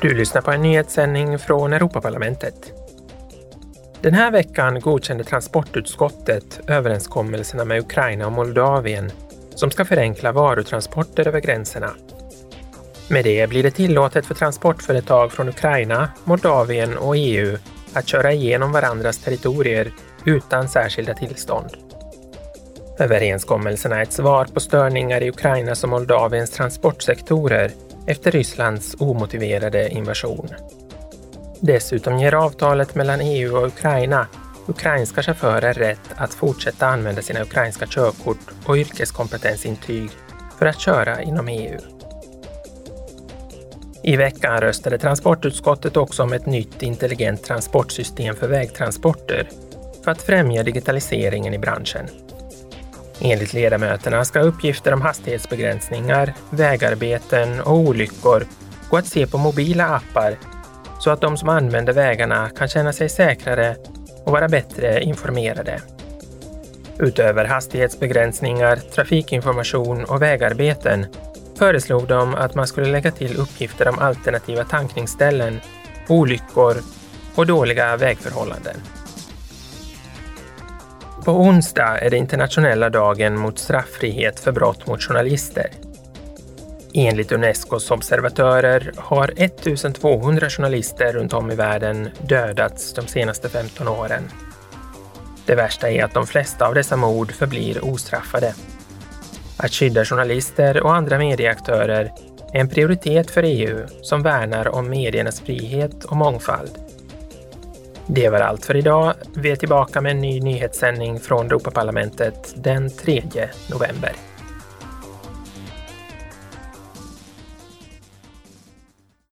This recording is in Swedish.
Du lyssnar på en nyhetssändning från Europaparlamentet. Den här veckan godkände transportutskottet överenskommelserna med Ukraina och Moldavien som ska förenkla varutransporter över gränserna. Med det blir det tillåtet för transportföretag från Ukraina, Moldavien och EU att köra igenom varandras territorier utan särskilda tillstånd. Överenskommelserna är ett svar på störningar i Ukrainas och Moldaviens transportsektorer efter Rysslands omotiverade invasion. Dessutom ger avtalet mellan EU och Ukraina ukrainska chaufförer rätt att fortsätta använda sina ukrainska körkort och yrkeskompetensintyg för att köra inom EU. I veckan röstade transportutskottet också om ett nytt intelligent transportsystem för vägtransporter för att främja digitaliseringen i branschen. Enligt ledamöterna ska uppgifter om hastighetsbegränsningar, vägarbeten och olyckor gå att se på mobila appar så att de som använder vägarna kan känna sig säkrare och vara bättre informerade. Utöver hastighetsbegränsningar, trafikinformation och vägarbeten föreslog de att man skulle lägga till uppgifter om alternativa tankningsställen, olyckor och dåliga vägförhållanden. På onsdag är det internationella dagen mot strafffrihet för brott mot journalister. Enligt Unescos observatörer har 1200 journalister runt om i världen dödats de senaste 15 åren. Det värsta är att de flesta av dessa mord förblir ostraffade. Att skydda journalister och andra medieaktörer är en prioritet för EU som värnar om mediernas frihet och mångfald. Det var allt för idag. Vi är tillbaka med en ny nyhetssändning från Europaparlamentet den 3 november.